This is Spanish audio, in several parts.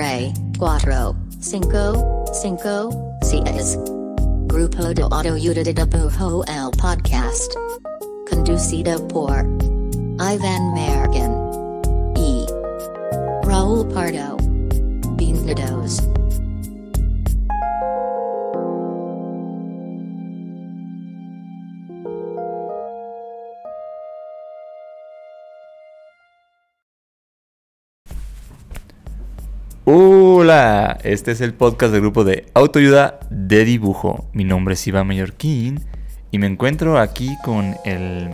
tres, cuatro, cinco, cinco, seis. Grupo de Autoayuda de Dibujo el podcast. Conducido por Ivan Mergen y Raúl Pardo. Bienvenidos. Hola, este es el podcast del grupo de autoayuda de dibujo. Mi nombre es Iván Mallorquín y me encuentro aquí con el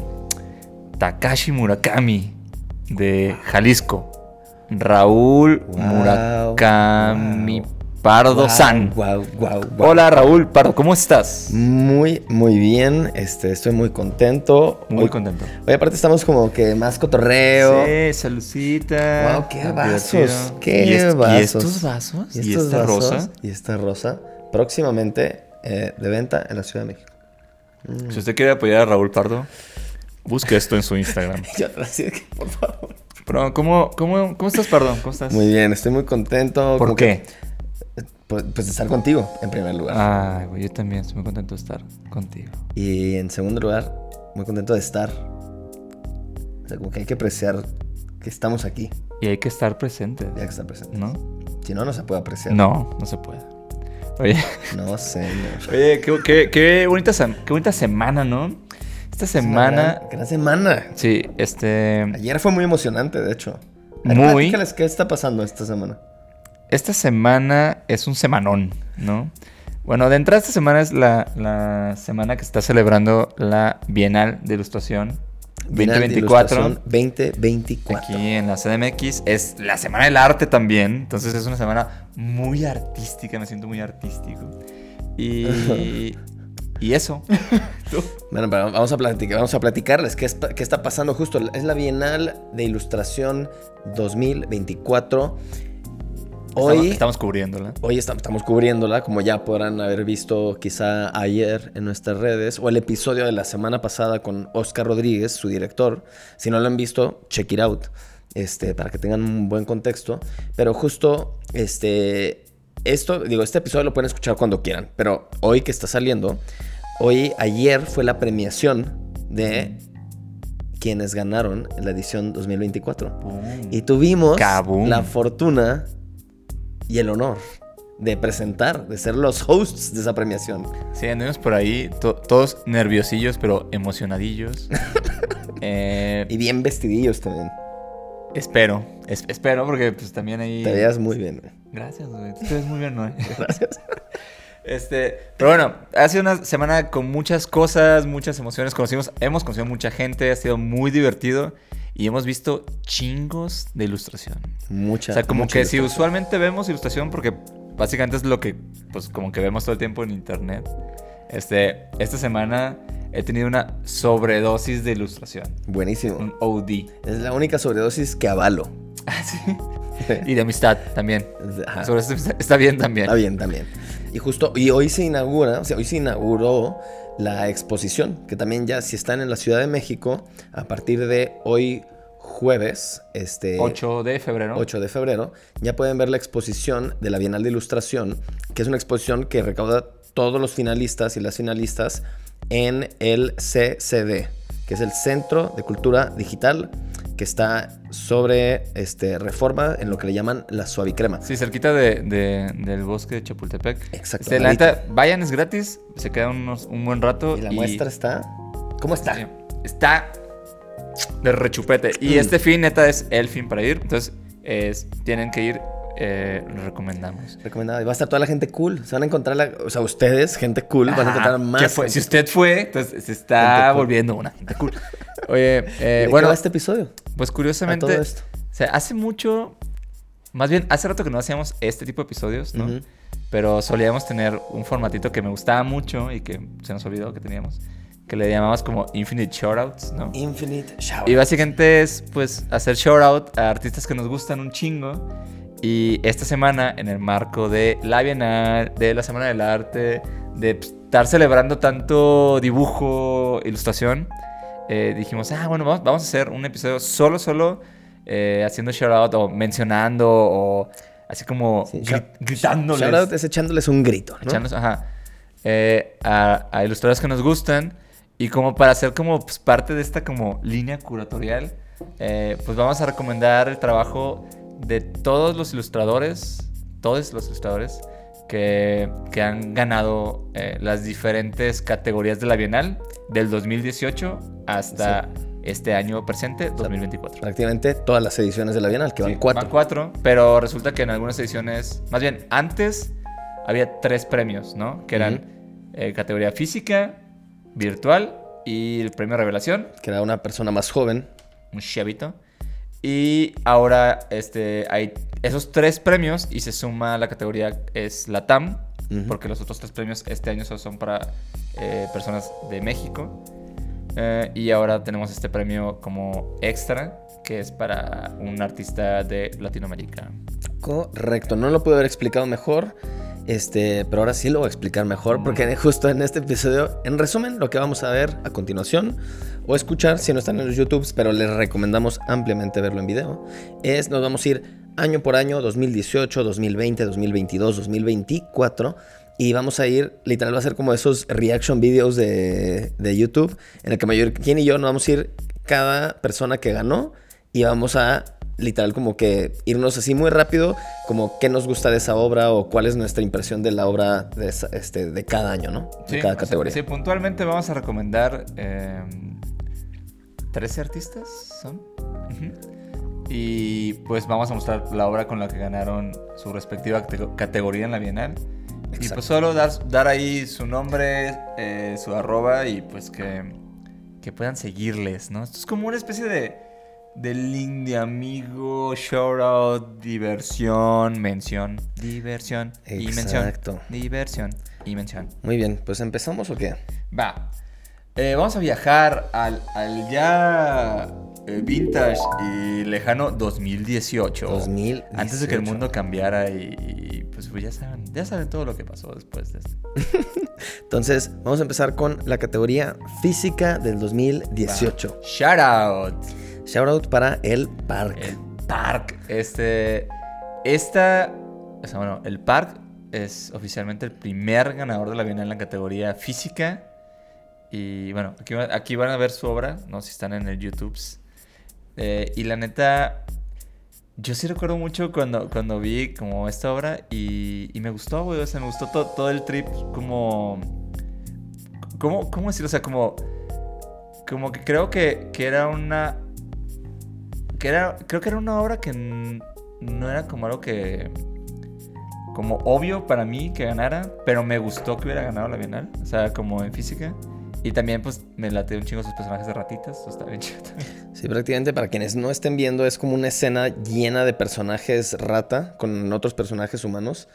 Takashi Murakami de Jalisco. Raúl Wow, Murakami wow. Pardo San. Wow, wow, wow. Hola Raúl Pardo, ¿cómo estás? Muy, muy bien. Este, estoy muy contento. Muy Hoy- contento. Hoy aparte estamos como que más cotorreo. Sí, saludcita. Wow, qué vasos. Qué ¿Y est- vasos. ¿Y estos vasos? Y ¿Y, estos esta vasos, rosa? Y esta rosa. Próximamente eh, de venta en la Ciudad de México. Si usted quiere apoyar a Raúl Pardo, busque esto en su Instagram. Yo que, por favor. Pero, ¿cómo, cómo, ¿cómo estás, Pardo? ¿Cómo estás? Muy bien, estoy muy contento. ¿Por como qué? que- pues, pues estar contigo, en primer lugar. Ay, güey, yo también estoy muy contento de estar contigo. Y en segundo lugar, muy contento de estar. O sea, como que hay que apreciar que estamos aquí. Y hay que estar presentes, Ya que está presente. ¿no? Si no, no se puede apreciar. No, no se puede. Oye, No, señor. oye qué, qué- qué bonita, qué bonita semana, ¿no? Esta semana, Gran, gran semana. sí, este... Ayer fue muy emocionante, de hecho. Muy. platícales ¿Qué está pasando esta semana? Esta semana es un semanón, ¿no? Bueno, de entrada esta semana es la, la semana que está celebrando la Bienal de Ilustración Bienal de 2024. Ilustración 2024. Aquí en la CDMX es la Semana del Arte también. Entonces es una semana muy artística, me siento muy artístico. Y, y eso. Bueno, pero vamos a platicar, vamos a platicarles qué, es- qué está pasando justo. Es la Bienal de Ilustración 2024. Hoy, Estamos, cubriéndola. hoy estamos, estamos cubriéndola, como ya podrán haber visto quizá ayer en nuestras redes, o el episodio de la semana pasada con Oscar Rodríguez, su director. Si no lo han visto, check it out, este, para que tengan un buen contexto. Pero justo, este, esto, digo, este episodio lo pueden escuchar cuando quieran, pero hoy que está saliendo, hoy, ayer fue la premiación de quienes ganaron la edición 2024. Y tuvimos la fortuna y el honor de presentar, de ser los hosts de esa premiación. Sí, anduvimos por ahí, to- todos nerviosillos, pero emocionadillos. Eh, Y bien vestidillos también. espero, es- espero, porque pues también ahí... Te veías muy bien. güey. Gracias, güey. Te ves muy bien, ¿no? Gracias. Este, pero bueno, ha sido una semana con muchas cosas, muchas emociones. Conocimos, hemos conocido mucha gente, ha sido muy divertido y hemos visto chingos de ilustración. Mucha. o sea, como que si usualmente vemos ilustración, porque básicamente es lo que, pues, como que vemos todo el tiempo en internet. Este, esta semana he tenido una sobredosis de ilustración, Buenísimo. un OD. Es la única sobredosis que avalo. Ah, sí. Y de amistad también. Ajá. Sobre esto está bien también. Está bien también. Y justo, y hoy se inaugura, o sea, hoy se inauguró la exposición, que también ya si están en la Ciudad de México, a partir de hoy jueves, este... 8 de febrero. 8 de febrero, ya pueden ver la exposición de la Bienal de Ilustración, que es una exposición que recauda todos los finalistas y las finalistas en el CCD, que es el Centro de Cultura Digital, que está sobre este, reforma en lo que le llaman la suavicrema. Sí, cerquita de, de- del bosque de Chapultepec. Exacto, Este, la neta, vayan, es gratis. Se quedan unos, un buen rato. Y la muestra está... ¿Cómo está? Sí, Está de rechupete. Y Mm. este fin, neta, es el fin para ir. Entonces, es- tienen que ir. Eh, lo recomendamos. Recomendado. Y va a estar toda la gente cool. Se van a encontrar, la- o sea, ustedes, gente cool, van a encontrar más. fue- si usted fue, entonces se está cool. volviendo una gente cool. Oye, eh, ¿De qué bueno, va este episodio? pues curiosamente, todo esto. o sea, hace mucho, más bien, hace rato que no hacíamos este tipo de episodios, ¿no? Pero solíamos tener un formatito que me gustaba mucho y que se nos olvidó que teníamos, que le llamamos como Infinite Shoutouts, ¿no? Infinite Shower. Y básicamente es, pues, hacer shoutout a artistas que nos gustan un chingo. Y esta semana, en el marco de la Bienal, de la Semana del Arte, de pues, estar celebrando tanto dibujo, ilustración, eh, dijimos, ah, bueno, vamos, vamos a hacer un episodio solo, solo, eh, haciendo shoutout o mencionando o así como Sí, gri- shout- gritándoles. Shoutout es echándoles un grito, ajá, eh, a, a ilustradores que nos gustan y como para hacer como pues, parte de esta como línea curatorial, pues vamos a recomendar el trabajo de todos los ilustradores, todos los ilustradores que, que han ganado eh, las diferentes categorías de la Bienal del 2018 hasta este año presente, 2024. Prácticamente todas las ediciones de la Bienal, que van Sí, cuatro. Van cuatro, pero resulta que en algunas ediciones, más bien, antes había tres premios, ¿no? Que eran eh, categoría física, virtual y el premio revelación, Que era una persona más joven. un chavito. Y ahora este, hay esos tres premios y se suma la categoría es la TAM, porque los otros tres premios este año solo son para eh, personas de México. Eh, y ahora tenemos este premio como extra, que es para un artista de Latinoamérica. Correcto, no lo pude haber explicado mejor. Este, pero ahora sí lo voy a explicar mejor porque justo en este episodio, en resumen, lo que vamos a ver a continuación o escuchar si no están en los YouTubes, pero les recomendamos ampliamente verlo en video, es nos vamos a ir año por año, 2018, 2020, 2022, 2024 y vamos a ir, literal va a ser como esos reaction videos de, de YouTube en el que mayor, quien y yo nos vamos a ir cada persona que ganó y vamos a literal como que irnos así muy rápido, como qué nos gusta de esa obra o cuál es nuestra impresión de la obra de, esa- este, de cada año, ¿no? De cada o sea, categoría. sí, puntualmente vamos a recomendar eh, 13 artistas, ¿son? Y pues vamos a mostrar la obra con la que ganaron su respectiva cate- categoría en la Bienal. Y Exacto. pues solo dar, dar ahí su nombre, eh, su arroba y pues que, que puedan seguirles, ¿no? Esto es como una especie de, de link de amigo, shoutout, diversión, mención, diversión y mención. Exacto. Diversión y mención. Muy bien, pues empezamos o qué? Va. Eh, vamos a viajar al, al ya eh, vintage y lejano 2018. 2018. Antes de que el mundo cambiara y, y, pues, pues ya saben, ya saben todo lo que pasó después de esto. Entonces, vamos a empezar con la categoría física del 2018. Shout out. Shout out para el parque. El Park. Este. Esta. O sea, bueno, el Park es oficialmente el primer ganador de la Bienal en la categoría física. Y bueno, aquí, va- aquí van a ver su obra, no si están en el YouTube. Eh, y la neta, yo sí recuerdo mucho cuando, cuando vi como esta obra y, y me gustó, güey. O sea, me gustó to- todo el trip como... ¿Cómo, cómo decirlo? O sea, como... Como que creo que, que era una... Que era, creo que era una obra que no era como algo que... Como obvio para mí que ganara, pero me gustó que hubiera ganado la Bienal. O sea, como en física. Y también, pues, me late un chingo sus personajes de ratitas. Eso está bien chido también. Sí, prácticamente para quienes no estén viendo es como una escena llena de personajes rata con otros personajes humanos,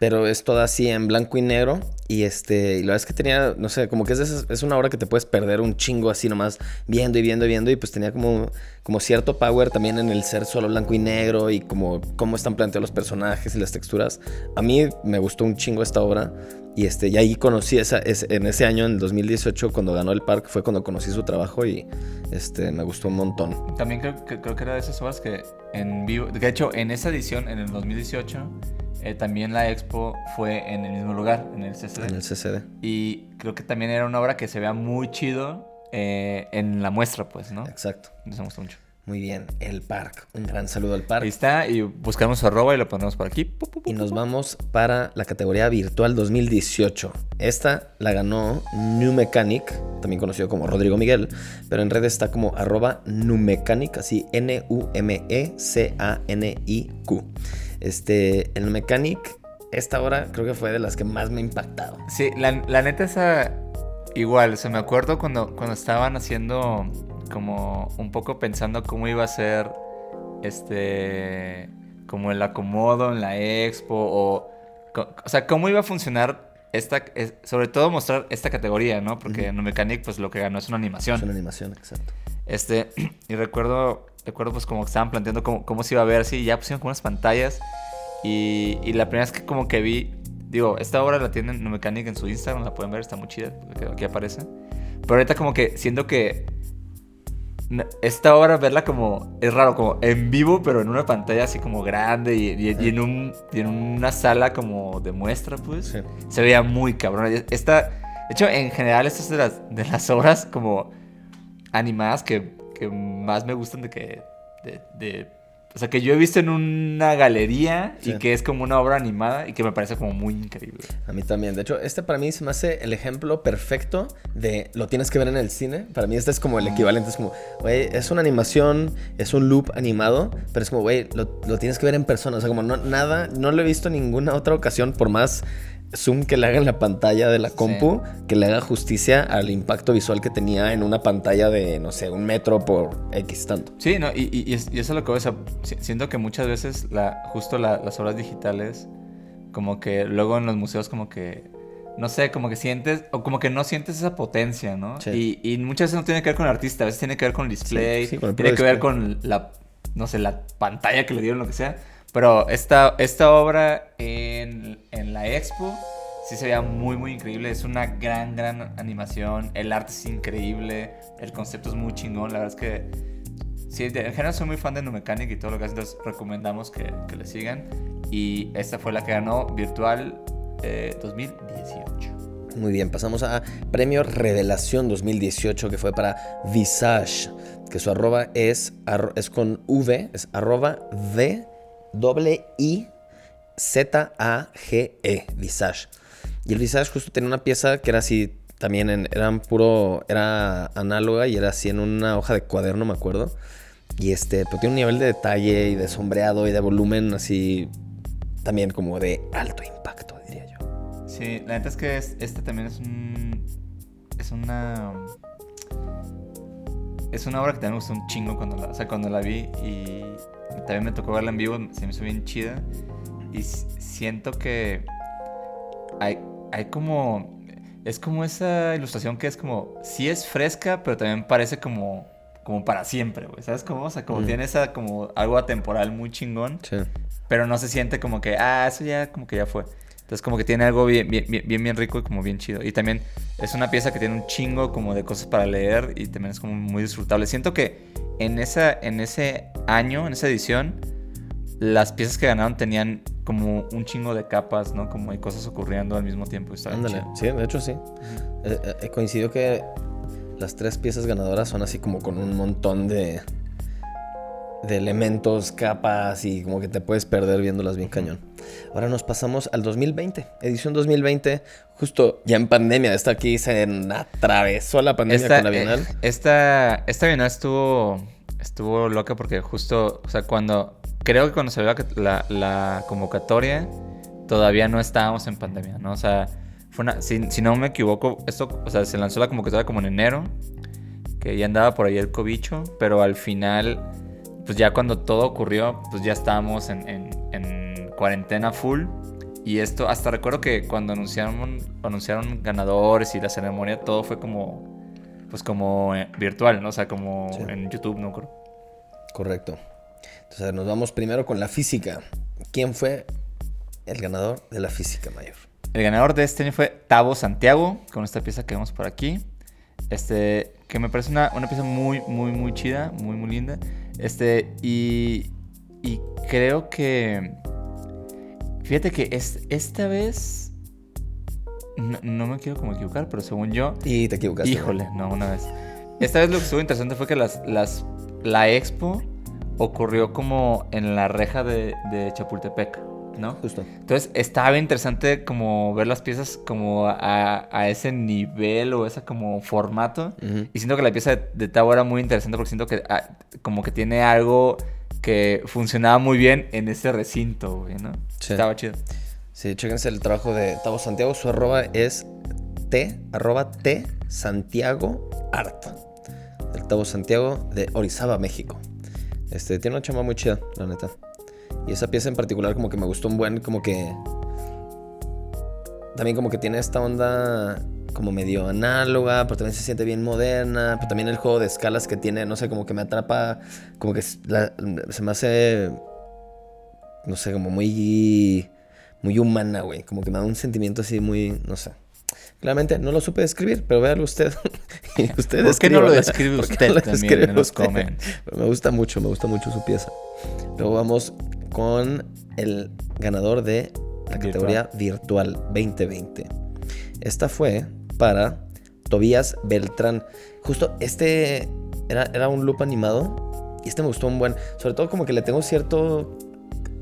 pero es toda así en blanco y negro y este y la verdad es que tenía, no sé, como que es, esas- es una hora que te puedes perder un chingo así nomás viendo y viendo y viendo y pues tenía como como cierto power también en el ser solo blanco y negro y como cómo están planteados los personajes y las texturas. A mí me gustó un chingo esta obra y este y ahí conocí esa en ese año en el 2018 cuando ganó el parque fue cuando conocí su trabajo y este me gustó un montón. También creo, que- creo que era de esas obras que en vivo. De hecho, en esa edición, en el 2018, eh, también la expo fue en el mismo lugar, en el CCD. En el CCD. Y creo que también era una obra que se vea muy chido eh, en la muestra, pues, ¿no? Exacto. Nos me gustó mucho. Muy bien, el parque. Un gran saludo al Ahí parque. está, y buscamos su arroba y lo ponemos por aquí. Y nos vamos para la categoría virtual 2018. Esta la ganó New Mechanic, también conocido como Rodrigo Miguel, pero en redes está como arroba Numecanic, así N-U-M-E-C-A-N-I-Q. Este, el Numecanic, esta hora creo que fue de las que más me ha impactado. Sí, la, la neta esa igual, o sea, me acuerdo cuando, cuando estaban haciendo como un poco pensando cómo iba a ser este como el acomodo en la expo o o sea, cómo iba a funcionar esta es- sobre todo mostrar esta categoría, ¿no? Porque en Mechanic pues lo que ganó es una animación. Es una animación, exacto. Este, y recuerdo, recuerdo pues como que estaban planteando cómo, cómo se iba a ver así, y ya pusieron como unas pantallas. Y, y la primera vez que como que vi, digo, esta obra la tienen Mechanic en su Instagram, la pueden ver, está muy chida, aquí aparece. Pero ahorita como que siento que esta obra verla como, es raro, como en vivo, pero en una pantalla así como grande y, y- y en, un, y en una sala como de muestra, pues, Sí. se veía muy cabrón. Esta, de hecho, en general, estas es de las, de las obras como animadas que, que más me gustan de que, de, de- o sea, que yo he visto en una galería Sí. y que es como una obra animada y que me parece como muy increíble. A mí también. De hecho, este para mí se me hace el ejemplo perfecto de lo tienes que ver en el cine. Para mí este es como el equivalente. Es como, güey, es una animación, es un loop animado, pero es como, güey, lo, lo tienes que ver en persona. O sea, como no, nada, no lo he visto en ninguna otra ocasión, por más zoom que le haga en la pantalla de la Sí. compu, que le haga justicia al impacto visual que tenía en una pantalla de, no sé, un metro por X tanto. Sí, no, y, y- y es- y eso es lo que voy a decir. Si- Siento que muchas veces la, justo la- las obras digitales, como que luego en los museos como que, no sé, como que sientes, o como que no sientes esa potencia, ¿no? Sí. Y, y muchas veces no tiene que ver con el artista, a veces tiene que ver con el display, Sí, sí, con el tiene puro que ver display. con la, no sé, la pantalla que le dieron, lo que sea. Pero esta, esta obra en, en la expo sí se veía muy, muy increíble. Es una gran, gran animación. El arte es increíble. El concepto es muy chingón. La verdad es que Sí, en general soy muy fan de No Mechanic y todo lo que hace, entonces recomendamos que, que le sigan. Y esta fue la que ganó Virtual eh, 2018. Muy bien, pasamos a Premio Revelación 2018 que fue para Visage, que su arroba es, arro- es con V, es arroba V doble I Z A G E, Visage. Y el Visage justo tenía una pieza que era así, también en, puro, era análoga y era así en una hoja de cuaderno, me acuerdo. Y este, pero tiene un nivel de detalle y de sombreado y de volumen así, también como de alto impacto, diría yo. Sí, la neta es que es- este también es un. Es una. Es una obra que también me gustó un chingo cuando la, o sea, cuando la vi y también me tocó verla en vivo, se me hizo bien chida. Y siento que hay, hay como. Es como esa ilustración que es como. Sí es fresca, pero también parece como. Como para siempre, güey. ¿Sabes cómo? O sea, como Mm. tiene esa como algo atemporal muy chingón. Sí. Pero no se siente como que, ah, eso ya como que ya fue. Entonces como que tiene algo bien, bien, bien, rico y como bien chido. Y también es una pieza que tiene un chingo como de cosas para leer y también es como muy disfrutable. Siento que en, esa, en ese año, en esa edición, las piezas que ganaron tenían como un chingo de capas, ¿no? Como hay cosas ocurriendo al mismo tiempo. Ándale, sí, de hecho sí. Eh, eh, coincidió que las tres piezas ganadoras son así como con un montón de, de elementos, capas y como que te puedes perder viéndolas bien cañón. Ahora nos pasamos al 2020, edición 2020, justo ya en pandemia. Esta aquí se atravesó la pandemia Esta, con la eh, Bienal. esta, esta Bienal estuvo, estuvo loca porque justo, o sea, cuando, creo que cuando salió la, la, la convocatoria, todavía no estábamos en pandemia, ¿no? O sea, fue una, si, si no me equivoco, esto, o sea, se lanzó la convocatoria como en enero, que ya andaba por ahí el cobicho, pero al final, pues ya cuando todo ocurrió, pues ya estábamos en, en, en cuarentena full. Y esto, hasta recuerdo que cuando anunciaron, anunciaron ganadores y la ceremonia, todo fue como, pues como eh, virtual, ¿no? O sea, como Sí. en YouTube, ¿no? Creo. Correcto. Entonces nos vamos primero con la física. ¿Quién fue el ganador de la física mayor? El ganador de este año fue Tavo Santiago, con esta pieza que vemos por aquí. Este, que me parece una, una pieza muy, muy, muy chida, muy, muy linda. Este, y, y creo que. Fíjate que es, esta vez. No, no me quiero como equivocar, pero según yo. Y te equivocaste. Híjole, no, una vez. Esta vez lo que estuvo interesante fue que las, las, la expo ocurrió como en la reja de, de Chapultepec, ¿no? Justo. Entonces estaba bien interesante como ver las piezas como a, a ese nivel o ese como formato. Y siento que la pieza de, de Tavo era muy interesante porque siento que ah, como que tiene algo que funcionaba muy bien en ese recinto, güey, ¿no? Sí. Estaba chido. Sí, chéquense el trabajo de Tavo Santiago. Su arroba es T, arroba T Santiago Art. El Tavo Santiago de Orizaba, México. Este, tiene una chamba muy chida, la neta. Y esa pieza en particular como que me gustó un buen, como que... También como que tiene esta onda como medio análoga, pero también se siente bien moderna. Pero también el juego de escalas que tiene, no sé, como que me atrapa, como que la- se me hace, no sé, como muy, muy humana, güey. Como que me da un sentimiento así muy, no sé. Claramente no lo supe describir, pero véalo usted. y usted ¿Por qué no lo describe ¿Por qué usted no lo también en los comments? Me gusta mucho, me gusta mucho su pieza. Luego vamos con el ganador de la Virtual. categoría Virtual 2020. Esta fue para Tobías Beltrán. Justo este era, era un loop animado y este me gustó un buen. Sobre todo como que le tengo cierto...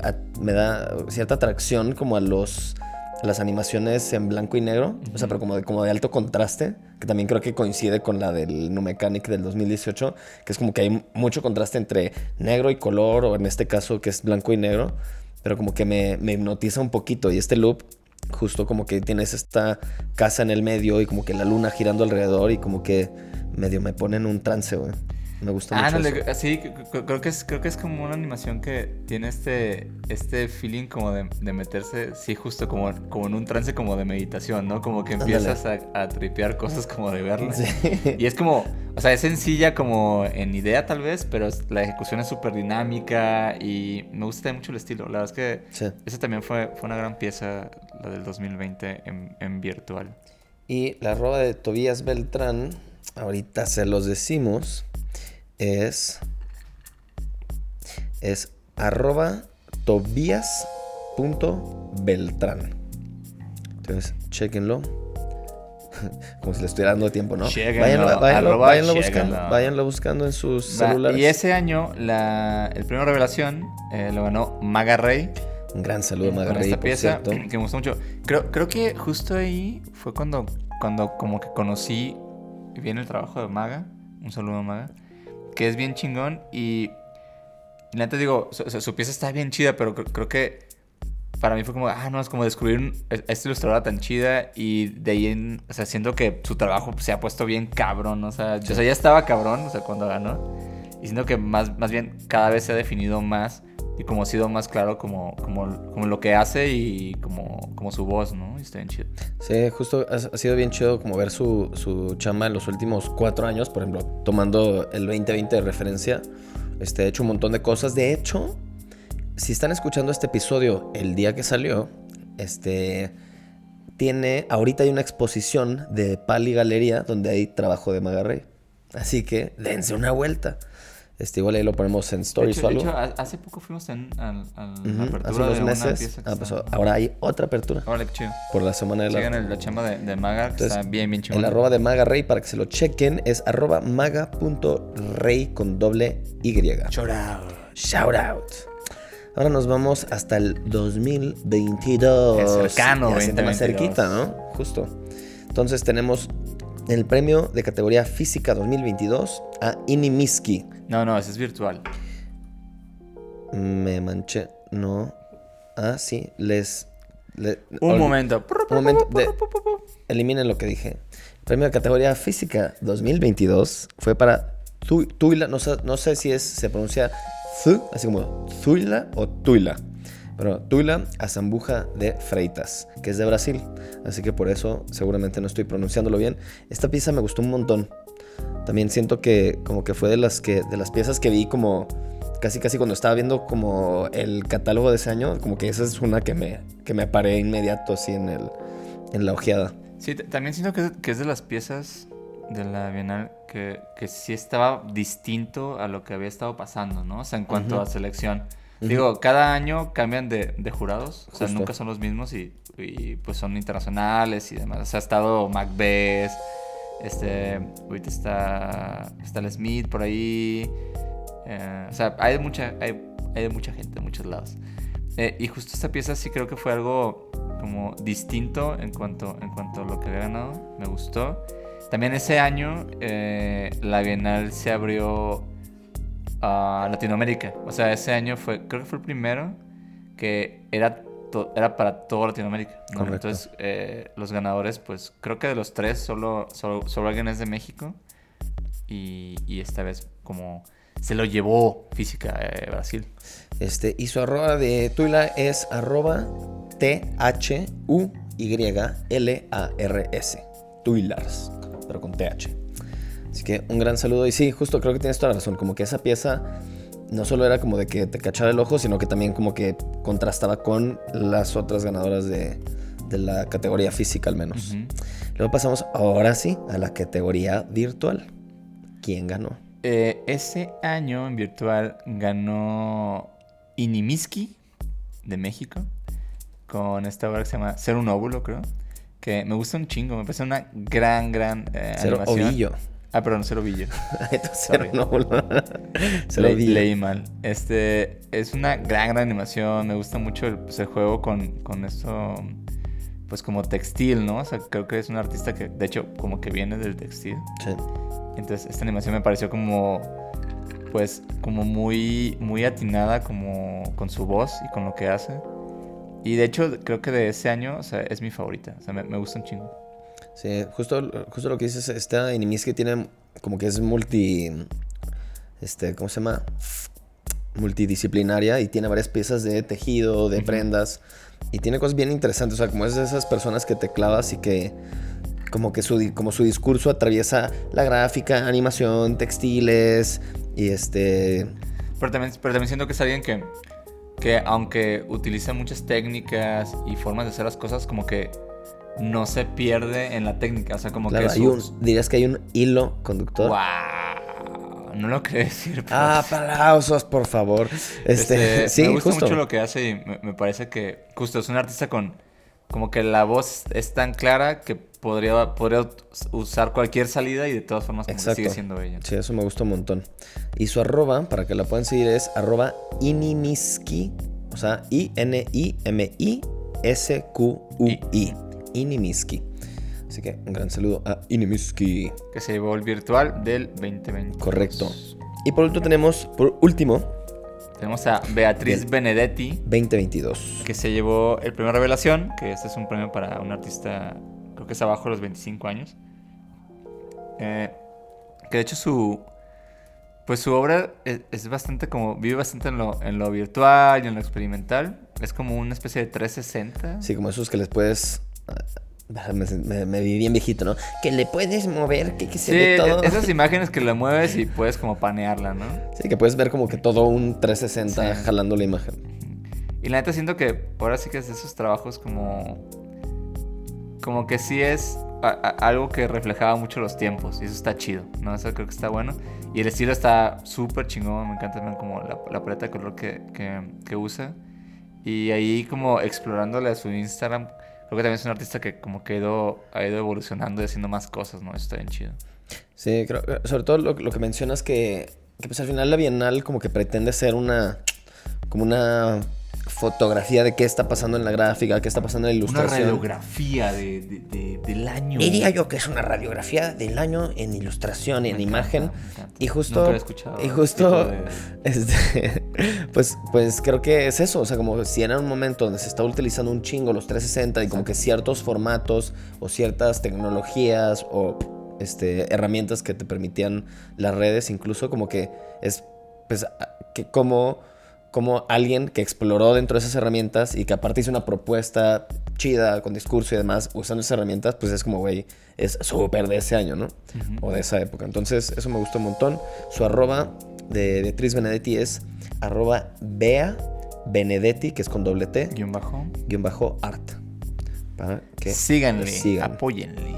a- me da cierta atracción como a los... las animaciones en blanco y negro, o sea, pero como de, como de alto contraste, que también creo que coincide con la del No Mechanic del 2018, que es como que hay mucho contraste entre negro y color, o en este caso que es blanco y negro, pero como que me, me hipnotiza un poquito. Y este loop, justo como que tienes esta casa en el medio y como que la luna girando alrededor y como que medio me pone en un trance, güey. Me gusta Ah, mucho. no, sí, creo que es creo que es como una animación que tiene este este feeling como de, de meterse, sí, justo como, como en un trance como de meditación, ¿no? Como que empiezas a, a tripear cosas como de verlas. Sí. Y es como, o sea, es sencilla como en idea tal vez, pero la ejecución es súper dinámica y me gusta mucho el estilo. La verdad es que Sí. esa también fue, fue una gran pieza, la del 2020 en, en virtual. Y la arroba de Tobías Beltrán, ahorita se los decimos, es. Es arroba. Entonces, chequenlo. Como si le estuviera dando tiempo, ¿no? Chéquenlo, Váyanlo, váyanlo, arroba váyanlo buscando, váyanlo buscando en sus Va, celulares. y ese año la, el premio Revelación eh, lo ganó Maga Rey. Un gran saludo, con Magarrey, esta por pieza cierto. que me gustó mucho. Creo, creo que justo ahí fue cuando, cuando como que conocí bien el trabajo de Maga. Un saludo a Maga. Que es bien chingón y... y neta digo, su, pieza está bien chida, pero creo, creo que para mí fue como, ah, no, es como descubrir a esta ilustradora tan chida y de ahí, en, o sea, siento que su trabajo se ha puesto bien cabrón, o sea, yo- o sea, ya estaba cabrón, o sea, cuando ganó. Y siento que más, más bien cada vez se ha definido más y como ha sido más claro como, como, como lo que hace y como, como su voz, ¿no? Y está bien chido. Sí, justo ha, sido bien chido como ver su, su chamba en los últimos cuatro años, por ejemplo, tomando el 2020 de referencia. Este, ha hecho un montón de cosas. De hecho, si están escuchando este episodio el día que salió, este tiene, ahorita hay una exposición de Pali Galería donde hay trabajo de Magarrey. Así que dense una vuelta. Este, igual ahí lo ponemos en De stories hecho, o de algo. hecho, ha- hace poco fuimos en, al- a, apertura Hace unos de una meses. pieza que ah, pues, ahora hay otra apertura Órale, qué chido. por la semana de la Sigan el- la chamba de, de Maga, que Entonces, está bien, bien chingón. El arroba de Maga Rey para que se lo chequen es arroba maga.rey con doble Y. Chorao. Shout out. Ahora nos vamos hasta el 2022. El cercano Ya se siente más 2022. cerquita, ¿no? Justo. Entonces tenemos el premio de categoría física 2022 a Inimiski. No, no, ese es virtual. Me manché. No. Ah, sí. Les. le- Un ol- momento. Un momento. de- eliminen lo que dije. Premio de categoría física 2022 fue para Tu- Tuila. No sé, no sé si es, se pronuncia Zu, así como Zuila o Tuila. Pero Tuila Azambuja de Freitas, que es de Brasil. Así que por eso seguramente no estoy pronunciándolo bien. Esta pieza me gustó un montón. También siento que como que fue de las que de las piezas que vi como casi casi cuando estaba viendo como el catálogo de ese año, como que esa es una que me que me paré inmediato así en el en la ojeada. Sí, también siento que, que es de las piezas de la Bienal que, que sí estaba distinto a lo que había estado pasando, ¿no? O sea, en cuanto a selección. Digo, cada año cambian de, de jurados, o sea, nunca son los mismos y, y, pues son internacionales y demás. O sea, ha estado Macbeth, este, ahorita está, está el Smith por ahí. eh, o sea, hay de mucha, hay, hay de mucha gente de muchos lados. Eh, y justo esta pieza sí creo que fue algo como distinto en cuanto, en cuanto a lo que había ganado. Me gustó. También ese año eh, la Bienal se abrió a Latinoamérica. O sea, ese año fue, creo que fue el primero que era, to- era para toda Latinoamérica. ¿no? Correcto. Entonces, eh, los ganadores, pues creo que de los tres, solo, solo, solo alguien es de México. Y, y esta vez como se lo llevó física eh, Brasil. Este, y su arroba de Tuila es arroba T-H-U-Y-L-A-R-S. Tuilars, pero con TH. Así que un gran saludo. Y sí, justo creo que tienes toda la razón. Como que esa pieza no solo era como de que te cachara el ojo, sino que también como que contrastaba con las otras ganadoras de, de la categoría física al menos. Luego pasamos ahora sí a la categoría virtual. ¿Quién ganó? Eh, ese año en virtual ganó Inimiski de México con esta obra que se llama Ser un óvulo, creo. Que me gusta un chingo, me parece una gran, gran eh, Cero animación. ovillo. Ah, perdón, Cero Ovillo. Entonces, Sorry. no, Cero Le- leí mal. Este es una gran, gran animación. Me gusta mucho el, pues, el juego con, con eso, pues como textil, ¿no? O sea, creo que es un artista que, de hecho, como que viene del textil. Sí. Entonces, esta animación me pareció como, pues, como muy, muy atinada como con su voz y con lo que hace. Y de hecho, creo que de ese año, o sea, es mi favorita. O sea, me, me gusta un chingo. Sí, justo, justo lo que dices, esta Inimiski tiene como que es multi. Este, ¿cómo se llama? Multidisciplinaria y tiene varias piezas de tejido, de prendas. Y tiene cosas bien interesantes. O sea, como es de esas personas que te clavas y que. Como que su, como su discurso atraviesa la gráfica, animación, textiles. Y este. Pero también, pero también siento que es alguien que, que aunque utiliza muchas técnicas y formas de hacer las cosas, como que no se pierde en la técnica. O sea, como Claro, que hay un, dirías que hay un hilo conductor. ¡Wow! No lo quería decir. pero- Ah, aplausos, por favor. Este, Este, sí, me gusta justo. mucho lo que hace y me, me parece que justo es un artista con como que la voz es tan clara que podría, podría usar cualquier salida y de todas formas como que Exacto. sigue siendo ella. Sí, eso me gusta un montón. Y su arroba, para que la puedan seguir, es arroba inimiski. O sea, I-N-I-M-I-S-Q-U-I. Inimiski. Así que un gran saludo a Inimiski. Que se llevó el virtual del 2020. Correcto. Y por último tenemos, por último, Tenemos a Beatriz Bien. Benedetti, 2022. que se llevó el premio Revelación, que este es un premio para un artista, creo que es abajo de los 25 años. Eh, que de hecho su, pues su obra es, es bastante como, vive bastante en lo, en lo virtual y en lo experimental. Es como una especie de 360. Sí, como esos que les puedes... Me, me- me vi bien viejito, ¿no? Que le puedes mover, que, que se Sí, ve todo. esas imágenes que le mueves y puedes como panearla, ¿no? Sí, que puedes ver como que todo un 360 Sí. jalando la imagen. Y la neta siento que ahora sí que es de esos trabajos como. Como que sí es a- a- algo que reflejaba mucho los tiempos. Y eso está chido, ¿no? Eso creo que está bueno. Y el estilo está súper chingón. Me encanta también como la, la paleta de color que, que, que usa. Y ahí como explorándole a su Instagram. Creo que también es un artista que como que ha ido, evolucionando y haciendo más cosas, ¿no? Eso está bien chido. Sí, creo sobre todo lo, lo que mencionas que, que pues al final la Bienal como que pretende ser una como una fotografía de qué está pasando en la gráfica, qué está pasando en la Una ilustración. radiografía de, de- de- del año. Diría yo que es una radiografía del año en ilustración y en imagen. Y justo, escuchado y justo, este, pues, pues creo que es eso, o sea, como si era un momento donde se está utilizando un chingo los 360 y como que ciertos formatos o ciertas tecnologías o este, herramientas que te permitían las redes, incluso como que es, pues, que como, como alguien que exploró dentro de esas herramientas y que aparte hizo una propuesta chida con discurso y demás, usando esas herramientas, pues es como, güey, es súper de ese año, ¿no? O de esa época. Entonces, eso me gustó un montón. Su arroba de Beatriz Benedetti es arroba Bea Benedetti, que es con doble T, Guión bajo. guion bajo art. Para que Síganle, apóyenle.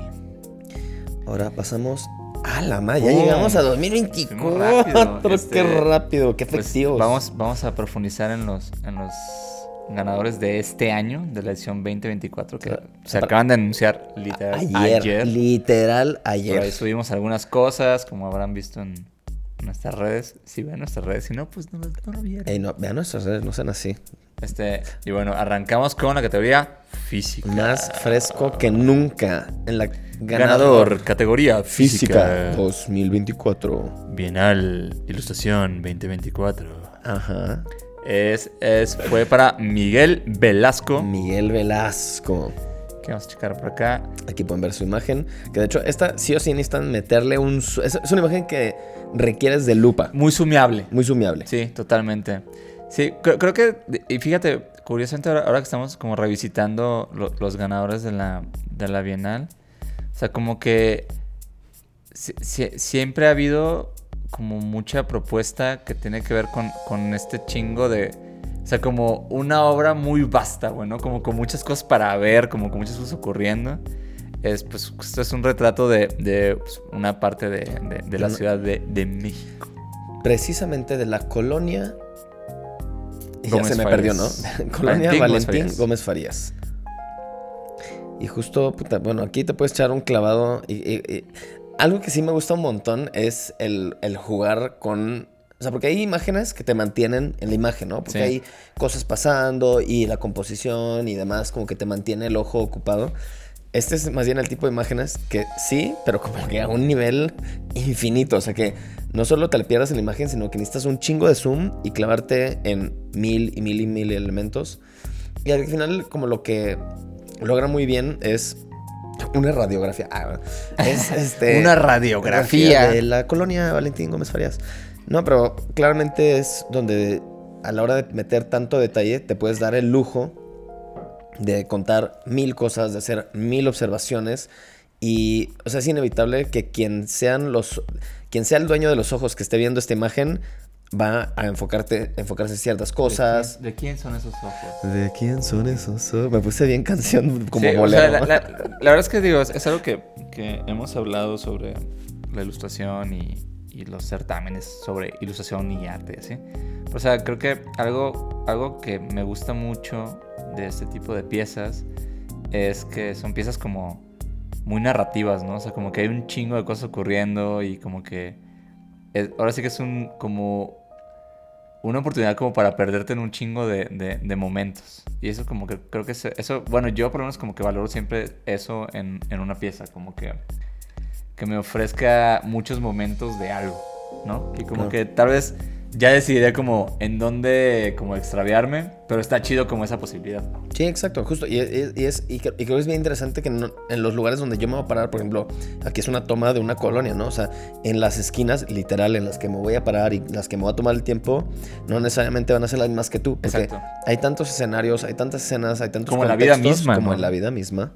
Ahora pasamos a la ma, ya llegamos a Fuimos 2024. rápido, este, qué rápido, qué Pues, efectivos. vamos, vamos a profundizar en los, en los ganadores de este año, de la edición 2024, que Claro. se acaban de anunciar literal ayer, ayer. literal Por ahí ayer. subimos algunas cosas, como habrán visto en nuestras redes. Si ven nuestras redes, si no, pues no, no lo vieron. Ey, no, vean nuestras redes, no sean así. Este, y bueno, arrancamos con la categoría física. Más fresco que nunca en la Ganador, categoría física física. 2024. Bienal Ilustración 2024. Ajá. Es, es, fue para Miguel Velasco. Miguel Velasco. Que vamos a checar por acá. Aquí pueden ver su imagen. Que de hecho, esta sí o sí necesitan meterle un. Es, es una imagen que requieres de lupa. Muy sumiable. Muy sumiable. Sí, totalmente. Sí, creo, creo que, y fíjate, curiosamente ahora, ahora que estamos como revisitando lo- los ganadores de la, de la Bienal, o sea, como que si- si- siempre ha habido como mucha propuesta que tiene que ver con, con este chingo de... O sea, como una obra muy vasta, bueno, como con muchas cosas para ver, como con muchas cosas ocurriendo. es, pues, esto es un retrato de, de, pues, una parte de, de- de la ciudad de, de México. Precisamente de la colonia. Ya se me Farías. perdió, ¿no? colonia Valentín Valentín, Gómez Farías. Gómez Farías. Y justo, puta, bueno, aquí te puedes echar un clavado. Y, y- y- algo que sí me gusta un montón es el, el jugar con. O sea, porque hay imágenes que te mantienen en la imagen, ¿no? Porque Sí. hay cosas pasando y la composición y demás, como que te mantiene el ojo ocupado. Este es más bien el tipo de imágenes que sí, pero como que a un nivel infinito. O sea que no solo te le pierdas en la imagen, sino que necesitas un chingo de zoom y clavarte en mil y mil y mil elementos. Y al final, como lo que logra muy bien es una radiografía. Ah, es este, Una radiografía. de la colonia Valentín Gómez Farías. No, pero claramente es donde a la hora de meter tanto detalle te puedes dar el lujo de contar mil cosas, de hacer mil observaciones y, o sea, es inevitable que quien sean los, quien sea el dueño de los ojos que esté viendo esta imagen va a enfocarte, enfocarse en ciertas cosas. ¿De quién, son esos ojos? ¿De quién son esos ojos? Me puse bien canción como Sí, o bolero. sea, la, la- la verdad es que digo, es, es algo que, que hemos hablado sobre la ilustración y, y los certámenes sobre ilustración y arte, ¿sí? O sea, creo que algo, algo que me gusta mucho de este tipo de piezas es que son piezas como muy narrativas, ¿no? O sea, como que hay un chingo de cosas ocurriendo y como que... es- ahora sí que es un como una oportunidad como para perderte en un chingo de, de- de momentos. Y eso como que creo que se- eso, bueno, yo por lo menos como que valoro siempre eso en, en una pieza, como que, que me ofrezca muchos momentos de algo, ¿no? Y como Claro. que tal vez ya decidiré como en dónde como extraviarme, pero está chido como esa posibilidad. Sí, exacto, justo. Y, y- y es, y, cre- y creo que es bien interesante que no- en los lugares donde yo me voy a parar, por ejemplo, aquí es una toma de una colonia, ¿no? O sea, en las esquinas, literal, en las que me voy a parar y las que me voy a tomar el tiempo, no necesariamente van a ser las mismas que tú. Porque Exacto. hay tantos escenarios, hay tantas escenas, hay tantos Como en la vida contextos, misma, Como ¿no? en la vida misma.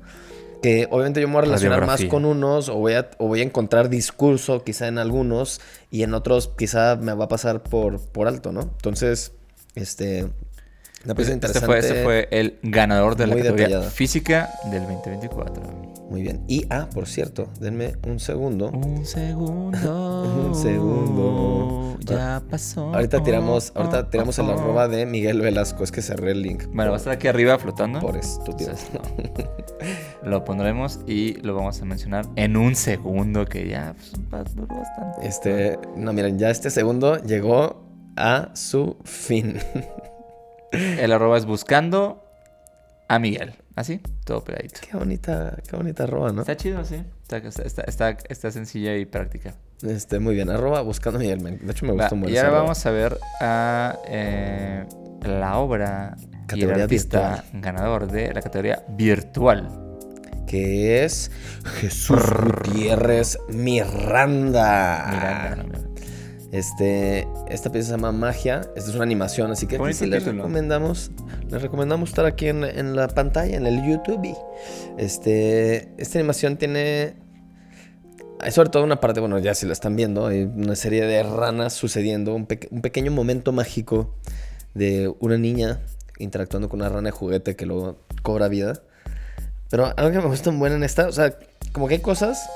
Que obviamente yo me voy a relacionar más con unos o voy, a, o voy a encontrar discurso quizá en algunos y en otros quizá me va a pasar por, por alto, ¿no? Entonces, este... Una pieza Este interesante. fue, este fue el ganador de la categoría física del 2024. Muy bien. Y, ah, por cierto, denme un segundo. Un segundo. Un segundo. Ya pasó. Ahorita tiramos, ahorita tiramos el arroba de Miguel Velasco. Es que cerré el link. Bueno, va a estar aquí arriba flotando. Por estúpido. No. Lo pondremos y lo vamos a mencionar en un segundo, que ya pues, duró bastante. Este, no, miren, ya este segundo llegó a su fin. El arroba es buscando a Miguel. Así, todo pegadito. Qué bonita, qué bonita arroba, ¿no? Está chido, sí. Está, está, está, está sencilla y práctica. Este, muy bien. Arroba buscando a Miguel. De hecho, me Va, gustó mucho. y ahora vamos a ver a eh, la obra y el Categoría artista ganador de la categoría virtual. Que es Jesús Gutiérrez Miranda. Miranda, no, Miranda. Este, esta pieza se llama Magia. Esta es una animación, así que aquí Bonito sí les recomendamos, les recomendamos estar aquí en, en la pantalla, en el YouTube. Este, esta animación tiene, hay sobre todo una parte, bueno, ya si lo están viendo, hay una serie de ranas sucediendo, un, un pequeño momento mágico de una niña interactuando con una rana de juguete que luego cobra vida. Pero algo que me gusta un buen en esta, o sea, como que hay cosas,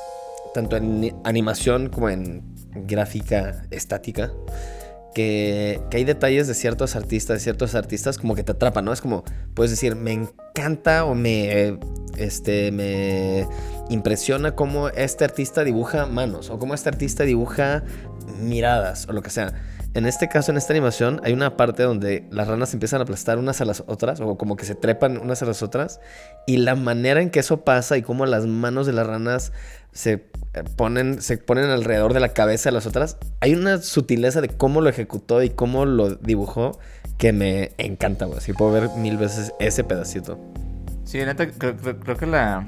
tanto en ni- animación como en gráfica estática, que, que hay detalles de ciertos artistas, de ciertos artistas, como que te atrapan, ¿no? Es como, puedes decir, me encanta o me, este, me impresiona cómo este artista dibuja manos, o cómo este artista dibuja miradas, o lo que sea. En este caso, en esta animación, hay una parte donde las ranas empiezan a aplastar unas a las otras, o como que se trepan unas a las otras, y la manera en que eso pasa y cómo las manos de las ranas se eh, ponen, se ponen alrededor de la cabeza de las otras, hay una sutileza de cómo lo ejecutó y cómo lo dibujó que me encanta, güey. Así puedo ver mil veces ese pedacito. Sí, neta, creo, creo- creo que la,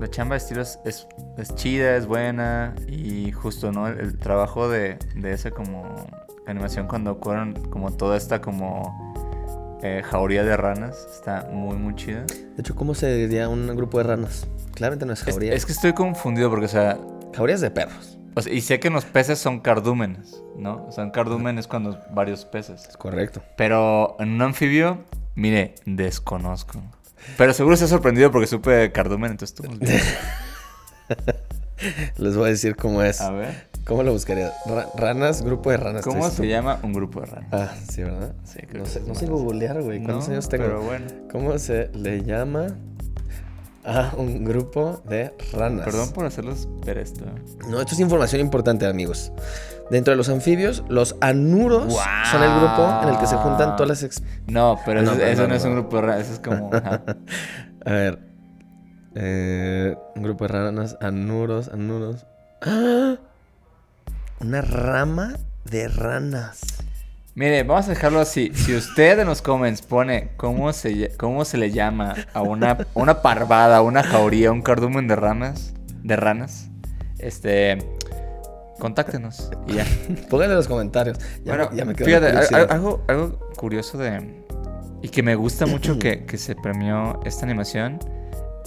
la chamba de estilo es, es, es chida, es buena y justo, ¿no? El, el trabajo de, de esa como animación cuando ocurren como toda esta como eh, jauría de ranas está muy, muy chida. De hecho, ¿cómo se diría un grupo de ranas? Claramente no es Es, jauría. es que estoy confundido porque, o sea, Jaurías de perros. o sea, y sé que los peces son cardúmenes, ¿no? O sea, un cardumen es cuando varios peces. Es correcto. Pero en un anfibio, mire, desconozco. Pero seguro se ha sorprendido porque supe cardumen, entonces tú. Les voy a decir cómo es. A ver. ¿Cómo lo buscaría? Ra- ranas, grupo de ranas. ¿Cómo se llama un grupo de ranas? Ah, sí, ¿verdad? Sí, creo no que sé, no sé googlear, güey. ¿Cuántos No, años tengo? Pero bueno. ¿Cómo se le llama a un grupo de ranas? Perdón por hacerlos ver esto. No, esto es información importante, amigos. Dentro de los anfibios, los anuros son el grupo en el que se juntan todas las... ex- No, pero No, eso, no, no, es un grupo de ranas. Eso es como. A ver. eh, un grupo de ranas, anuros, anuros. ¡Ah! Una rama de ranas. Mire, vamos a dejarlo así. Si usted en los comments pone cómo se, cómo se le llama a una, una parvada, una jauría, un cardumen de ranas, de ranas, este, contáctenos y ya. Pónganle en los comentarios. Ya, bueno, me, ya me quedó fíjate, algo, algo curioso de... Y que me gusta mucho que, que se premió esta animación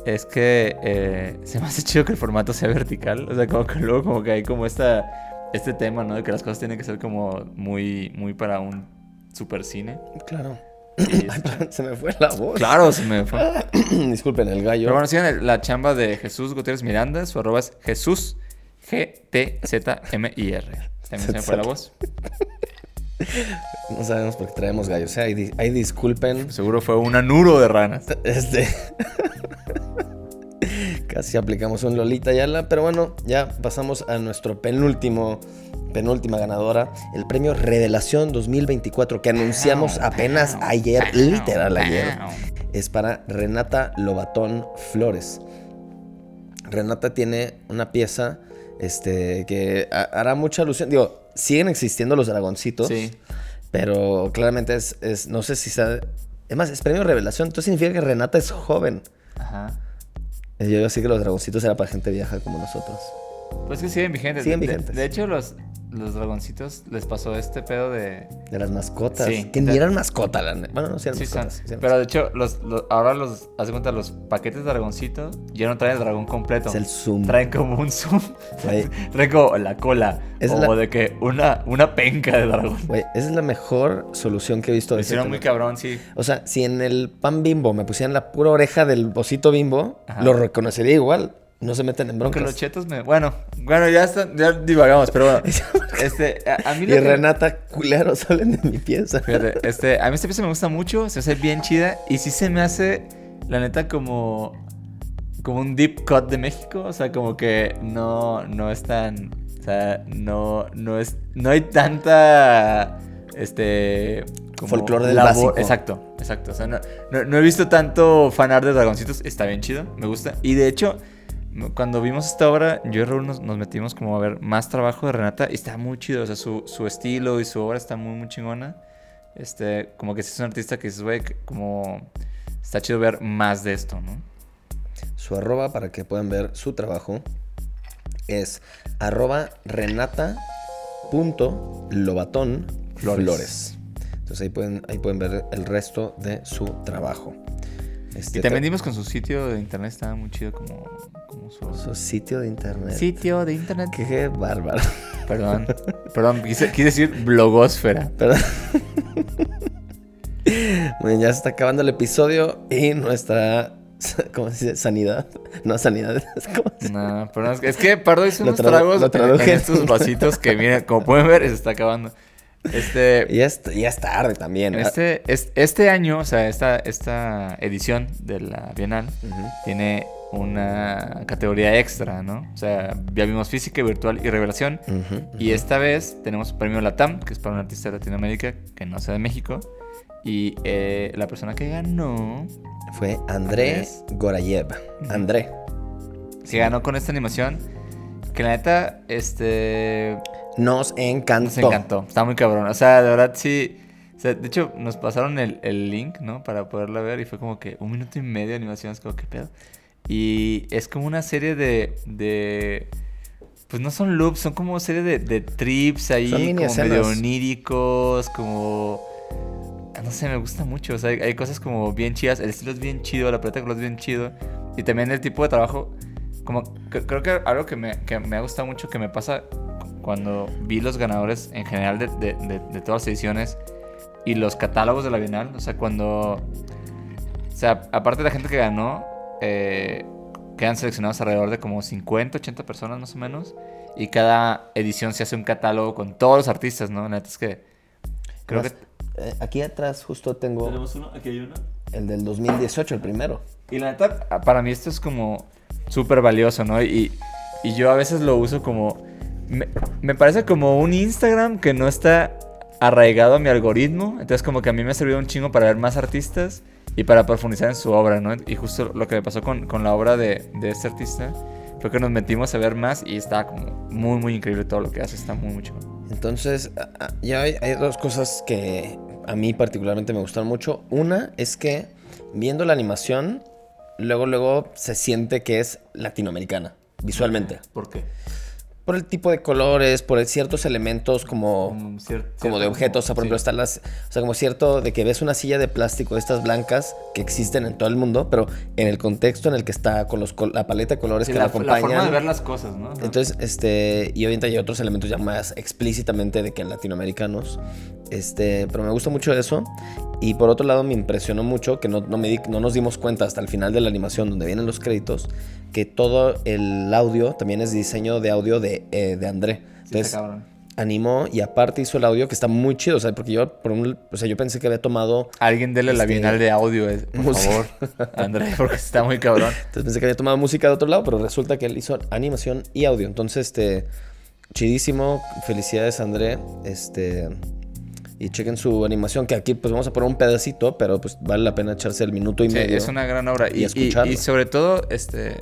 es que eh, se me hace chido que el formato sea vertical. O sea, como que luego como que hay como esta, este tema, ¿no? De que las cosas tienen que ser como muy, muy para un super cine. Claro. Ay, se me fue la voz. claro, se me fue. Disculpen, el gallo. Pero bueno, sigan la chamba de Jesús Gutiérrez Miranda. Su arroba es Jesús G-T-Z-M-I-R. También se me fue la voz. No sabemos por qué traemos gallos. O sea, ahí disculpen. Seguro fue un anuro de ranas. Este. Casi aplicamos un Lolita Yala. Pero bueno, ya pasamos a nuestro penúltimo. Penúltima ganadora, el premio Revelación 2024 que anunciamos apenas ayer, literal ayer, es para Renata Lobatón Flores. Renata tiene una pieza este, que ha- hará mucha alusión. Digo, siguen existiendo los dragoncitos. Sí. Pero claramente es, es- no sé si está... Es más, es premio revelación, entonces significa que Renata es joven. Ajá. Eh, Yo así que los dragoncitos era para gente vieja como nosotros. Pues que siguen vigentes. Siguen De- de- vigentes. De, hecho, los, los dragoncitos les pasó este pedo de. De las mascotas. Sí. que ni eran mascota, la Bueno, no, sí eran Sí, son. mascotas. sí eran Pero de hecho, los, los- ahora los. Haz cuenta, los paquetes de dragoncito ya no traen el dragón completo. mascotas. Es el zoom. Traen como un zoom. Traen como la cola. Es o la- de que una, una penca de dragón. güey, esa es la mejor solución que he visto. Ese hicieron muy cabrón, sí. O sea, si en el pan bimbo me pusieran la pura oreja del osito bimbo, Ajá. lo reconocería igual. No se meten en broncas. los chetos me. Bueno, bueno, ya están, ya divagamos, pero bueno. Este, a, a mí y que- Renata, culero, salen de mi pieza. Fíjate, este, a mí esta pieza me gusta mucho, se hace bien chida y sí se me hace, la neta, como, como un deep cut de México, o sea, como que no, no es tan, o sea, no, no es, no hay tanta, este, como Folclore del básico. Exacto, exacto, o sea, no, no, no he visto tanto fanar de dragoncitos, está bien chido, me gusta, y de hecho... Cuando vimos esta obra, yo y Raúl nos, nos metimos como a ver más trabajo de Renata y está muy chido, o sea, su, su estilo y su obra está muy, muy chingona. Este, como que sí es un artista que dices, güey, como está chido ver más de esto, ¿no? Su arroba para que puedan ver su trabajo es arroba renata.lobatón Flores. flores. Entonces ahí pueden, ahí pueden ver el resto de su trabajo. Este, Y también dimos con su sitio de internet, estaba muy chido como, su sitio de internet. Sitio de internet. Qué bárbaro. Perdón, perdón, quise, quise decir blogosfera. Perdón. Bueno, ya se está acabando el episodio y nuestra ¿cómo se dice? sanidad. No, sanidad. ¿Cómo se- No, perdón, es que, es que Pardo hizo unos tragos lo traduje. en estos vasitos que, miren, como pueden ver, se está acabando. Este, Ya es, ya es tarde también. Este, es- este año, o sea, esta, esta edición de la Bienal tiene una categoría extra, ¿no? O sea, ya vimos física, virtual y revelación. Y esta vez tenemos premio Latam, que es para un artista de Latinoamérica que no sea de México. Y eh, la persona que ganó, Fue Andrés Gorayev. André. que ganó con esta animación, que la neta, este, Nos encantó. Nos encantó. Está muy cabrón. O sea, de verdad sí. o sea, de hecho, nos pasaron el, el link, ¿no? Para poderla ver. Y fue como que un minuto y medio de animación. Es como, ¿qué pedo? Y es como una serie de. de pues no son loops, son como serie de, de trips ahí. Son como escenas. medio oníricos. Como. No sé, me gusta mucho. O sea, hay, hay cosas como bien chidas. El estilo es bien chido, la color es bien chido. Y también el tipo de trabajo. Como que- creo que algo que me, que me ha gustado mucho que me pasa cuando vi los ganadores en general de, de- de- de todas las ediciones y los catálogos de la Bienal. O sea, cuando. O sea, aparte de la gente que ganó, eh, quedan seleccionados alrededor de como 50, 80 personas más o menos. Y cada edición se hace un catálogo con todos los artistas, ¿no? La neta es que creo que... Eh, aquí atrás justo tengo Tenemos uno, aquí hay uno. el del 2018, el primero. Y la neta, a- para mí esto es como súper valioso, ¿no? Y, y yo a veces lo uso como... Me, me parece como un Instagram que no está arraigado a mi algoritmo. Entonces como que a mí me ha servido un chingo para ver más artistas y para profundizar en su obra, ¿no? Y justo lo que me pasó con, con la obra de, de este artista fue que nos metimos a ver más y está como muy, muy increíble todo lo que hace. Está muy, muy chido. Entonces, ya hay, hay dos cosas que a mí particularmente me gustan mucho. Una es que viendo la animación, luego, luego se siente que es latinoamericana, visualmente. ¿Por qué? Por el tipo de colores, por el- ciertos elementos como, Como, cier- como de objetos. O sea, por sí. ejemplo, están las. O sea, como cierto de que ves una silla de plástico de estas blancas que existen en todo el mundo, pero en el contexto en el que está con los, la paleta de colores Sí, que la, la la acompañan. forma de ver las cosas, ¿no? Entonces, este, y obviamente hay otros elementos ya más explícitamente de que latinoamericanos. Este, pero me gusta mucho eso. Y por otro lado, me impresionó mucho que no, no, me di- no nos dimos cuenta hasta el final de la animación, donde vienen los créditos, que todo el audio también es diseño de audio de, eh, de André. Sí, Entonces, animó y aparte hizo el audio que está muy chido. O sea, porque yo, por un- o sea, yo pensé que había tomado. Alguien dele la Este, bienal de audio, eh, por música. favor, André, porque está muy cabrón. Entonces pensé que había tomado música de otro lado, pero resulta que él hizo animación y audio. Entonces, este, chidísimo. Felicidades, André. Este, y chequen su animación, que aquí pues vamos a poner un pedacito, pero pues vale la pena echarse el minuto y Sí, medio. es una gran obra. y Y, y- sobre todo, este,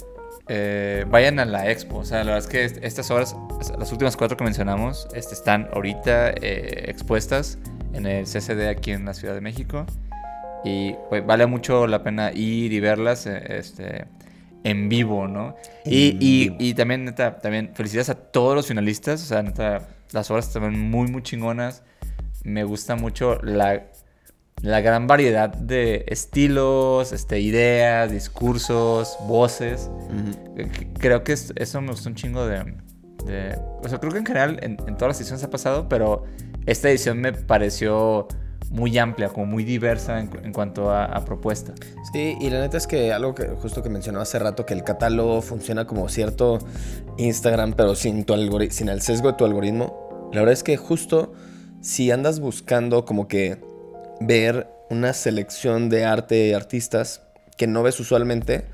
eh, vayan a la expo. O sea, la verdad es que est- estas obras, las últimas cuatro que mencionamos, este, están ahorita eh, expuestas en el CCD aquí en la Ciudad de México. Y pues, vale mucho la pena ir y verlas eh, este, en vivo, ¿no? Y, En y- vivo. y también, neta, también felicidades a todos los finalistas. O sea, neta, las obras también muy, muy chingonas. Me gusta mucho la, la gran variedad de estilos, este, ideas, discursos, voces. Eh, Creo que es- eso me gustó un chingo de, de- O sea, creo que en general en, en todas las ediciones ha pasado, pero esta edición me pareció muy amplia, como muy diversa en, en cuanto a, a propuesta. Sí, y la neta es que algo que justo que mencionaba hace rato, que el catálogo funciona como cierto Instagram, pero sin, tu sin el sesgo de tu algoritmo. La verdad es que justo si andas buscando como que ver una selección de arte y artistas que no ves usualmente,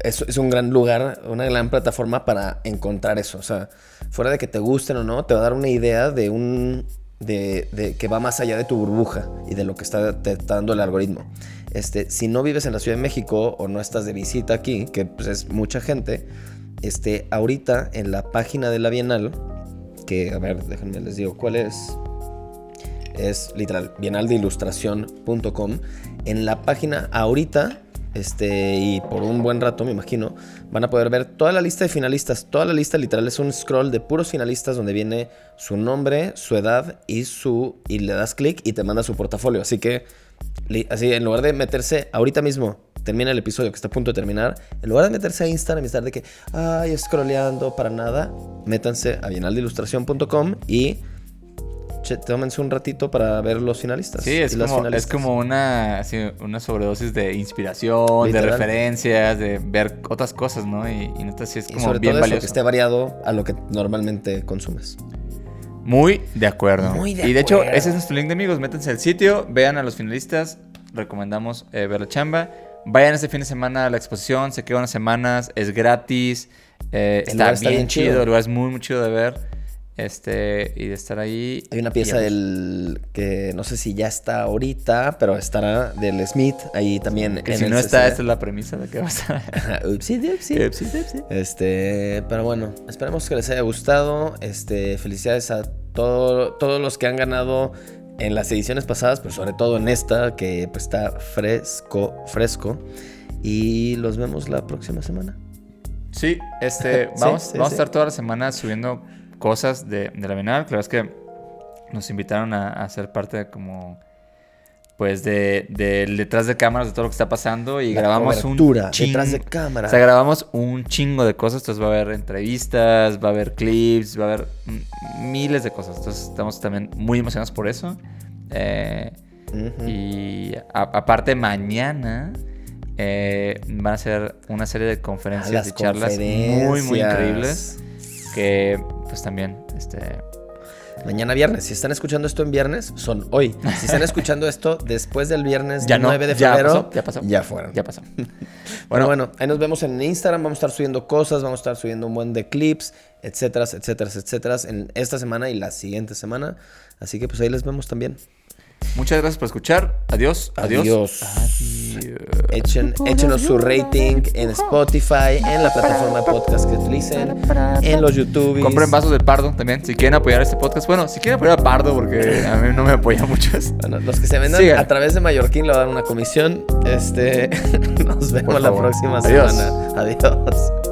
es, es un gran lugar, una gran plataforma para encontrar eso. O sea, fuera de que te gusten o no, te va a dar una idea de un. De, de que va más allá de tu burbuja y de lo que está, te está dando el algoritmo. Este, si no vives en la Ciudad de México o no estás de visita aquí, que pues, es mucha gente, este, ahorita en la página de la Bienal, que a ver, déjenme les digo cuál es. Es literal, bienaldeilustración.com. En la página ahorita, este, y por un buen rato me imagino, van a poder ver toda la lista de finalistas. Toda la lista literal es un scroll de puros finalistas donde viene su nombre, su edad y su. y le das clic y te manda su portafolio. Así que, así, en lugar de meterse ahorita mismo. Termina el episodio que está a punto de terminar. En lugar de meterse a Instagram y estar de que, ay, scrolleando para nada, métanse a bienaldeilustración.com y tómense un ratito para ver los finalistas. Sí, es y como, es como una, así, una sobredosis de inspiración, Literal. de referencias, de ver otras cosas, ¿no? Y, y neta sí es Y como sobre bien todo eso, valioso. que esté variado a lo que normalmente consumes. Muy de acuerdo. Muy de y de hecho, acuerdo. ese es nuestro link de amigos. Métanse al sitio, vean a los finalistas. Recomendamos eh, ver la chamba. Vayan este fin de semana a la exposición, se queda unas semanas, es gratis. eh, está, lugar está bien, bien chido, chido. el lugar es muy, muy chido de ver. Este, y de estar ahí. Hay una pieza del que no sé si ya está ahorita, pero estará del Smith ahí también. Que en si el no está, esta es la premisa de que va a estar. Upsi, dupsi. Upsi, dupsi. Este, pero bueno, esperemos que les haya gustado. Este, felicidades a todo- todos los que han ganado en las ediciones pasadas, pero sobre todo en esta, que pues, está fresco, fresco. Y los vemos la próxima semana. Sí, este, Sí, vamos, sí, vamos sí. a estar toda la semana subiendo cosas de, de la Bienal. Claro es que nos invitaron a, a ser parte de como, pues, de, detrás de cámaras de todo lo que está pasando y La grabamos un chingo. detrás de cámara. O sea, grabamos un chingo de cosas. Entonces va a haber entrevistas, va a haber clips, va a haber miles de cosas. Entonces estamos también muy emocionados por eso. Eh, y a- aparte mañana eh, van a ser una serie de conferencias las y charlas muy, muy increíbles. Que pues también, este, Mañana viernes. Si están escuchando esto en viernes, son hoy. Si están escuchando esto después del viernes Ya del no, 9 de ya febrero, pasó, ya pasó. Ya fueron. ya pasó. Bueno, bueno, ahí nos vemos en Instagram. Vamos a estar subiendo cosas, vamos a estar subiendo un buen de clips, etcétera, etcétera, etcétera, en esta semana y la siguiente semana. Así que pues ahí les vemos también. Muchas gracias por escuchar. Adiós. Adiós. Adiós. Adiós. Echen, échenos su rating en Spotify, en la plataforma de podcast que utilicen, en los YouTube. Compren vasos de Pardo también, si quieren apoyar este podcast. Bueno, si quieren apoyar a Pardo, porque a mí no me apoya mucho. Bueno, los que se vendan Sigan. a través de Mallorquín le van a dar una comisión. Este, nos vemos la próxima Adiós. semana. Adiós.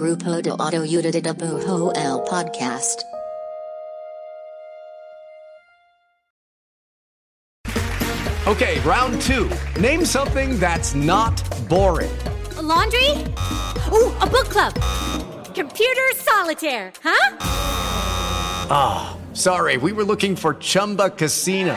Grupo de Autoyuda de Bujo el Podcast. Okay, round two. Name something that's not boring. A laundry? Ooh, a book club. Computer solitaire, huh? Ah, sorry, we were looking for Chumba Casino.